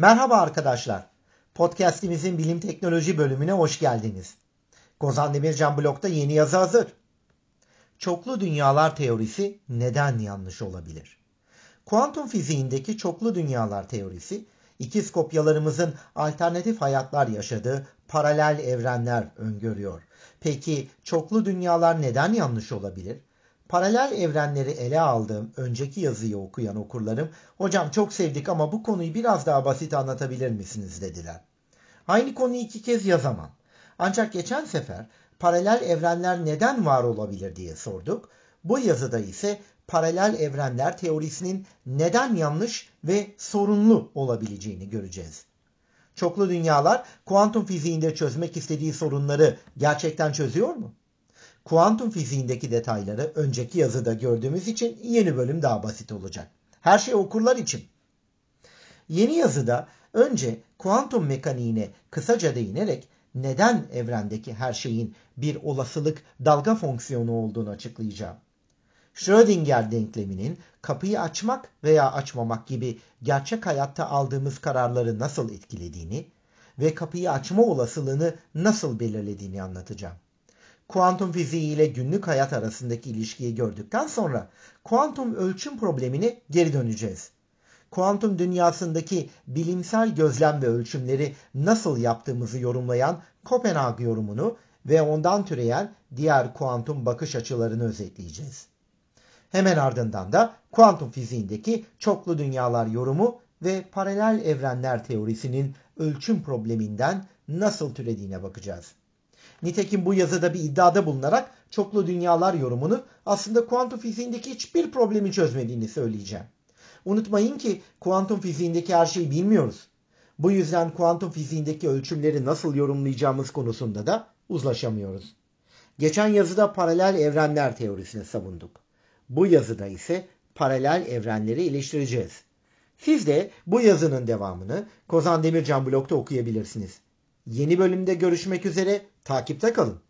Merhaba arkadaşlar. Podcast'imizin bilim teknoloji bölümüne hoş geldiniz. Kozan Demircan blokta yeni yazı hazır. Çoklu dünyalar teorisi neden yanlış olabilir? Kuantum fiziğindeki çoklu dünyalar teorisi, ikiz kopyalarımızın alternatif hayatlar yaşadığı paralel evrenler öngörüyor. Peki çoklu dünyalar neden yanlış olabilir? Paralel evrenleri ele aldığım önceki yazıyı okuyan okurlarım hocam çok sevdik ama bu konuyu biraz daha basit anlatabilir misiniz dediler. Aynı konuyu iki kez yazamam. Ancak geçen sefer paralel evrenler neden var olabilir diye sorduk. Bu yazıda ise paralel evrenler teorisinin neden yanlış ve sorunlu olabileceğini göreceğiz. Çoklu dünyalar kuantum fiziğinde çözmek istediği sorunları gerçekten çözüyor mu? Kuantum fiziğindeki detayları önceki yazıda gördüğümüz için yeni bölüm daha basit olacak. Her şey okurlar için. Yeni yazıda önce kuantum mekaniğine kısaca değinerek neden evrendeki her şeyin bir olasılık dalga fonksiyonu olduğunu açıklayacağım. Schrödinger denkleminin kapıyı açmak veya açmamak gibi gerçek hayatta aldığımız kararları nasıl etkilediğini ve kapıyı açma olasılığını nasıl belirlediğini anlatacağım. Kuantum fiziği ile günlük hayat arasındaki ilişkiyi gördükten sonra kuantum ölçüm problemine geri döneceğiz. Kuantum dünyasındaki bilimsel gözlem ve ölçümleri nasıl yaptığımızı yorumlayan Kopenhag yorumunu ve ondan türeyen diğer kuantum bakış açılarını özetleyeceğiz. Hemen ardından da kuantum fiziğindeki çoklu dünyalar yorumu ve paralel evrenler teorisinin ölçüm probleminden nasıl türediğine bakacağız. Nitekim bu yazıda bir iddiada bulunarak çoklu dünyalar yorumunu aslında kuantum fiziğindeki hiçbir problemi çözmediğini söyleyeceğim. Unutmayın ki kuantum fiziğindeki her şeyi bilmiyoruz. Bu yüzden kuantum fiziğindeki ölçümleri nasıl yorumlayacağımız konusunda da uzlaşamıyoruz. Geçen yazıda paralel evrenler teorisini savunduk. Bu yazıda ise paralel evrenleri eleştireceğiz. Siz de bu yazının devamını Kozan Demircan blogda okuyabilirsiniz. Yeni bölümde görüşmek üzere. Takipte kalın.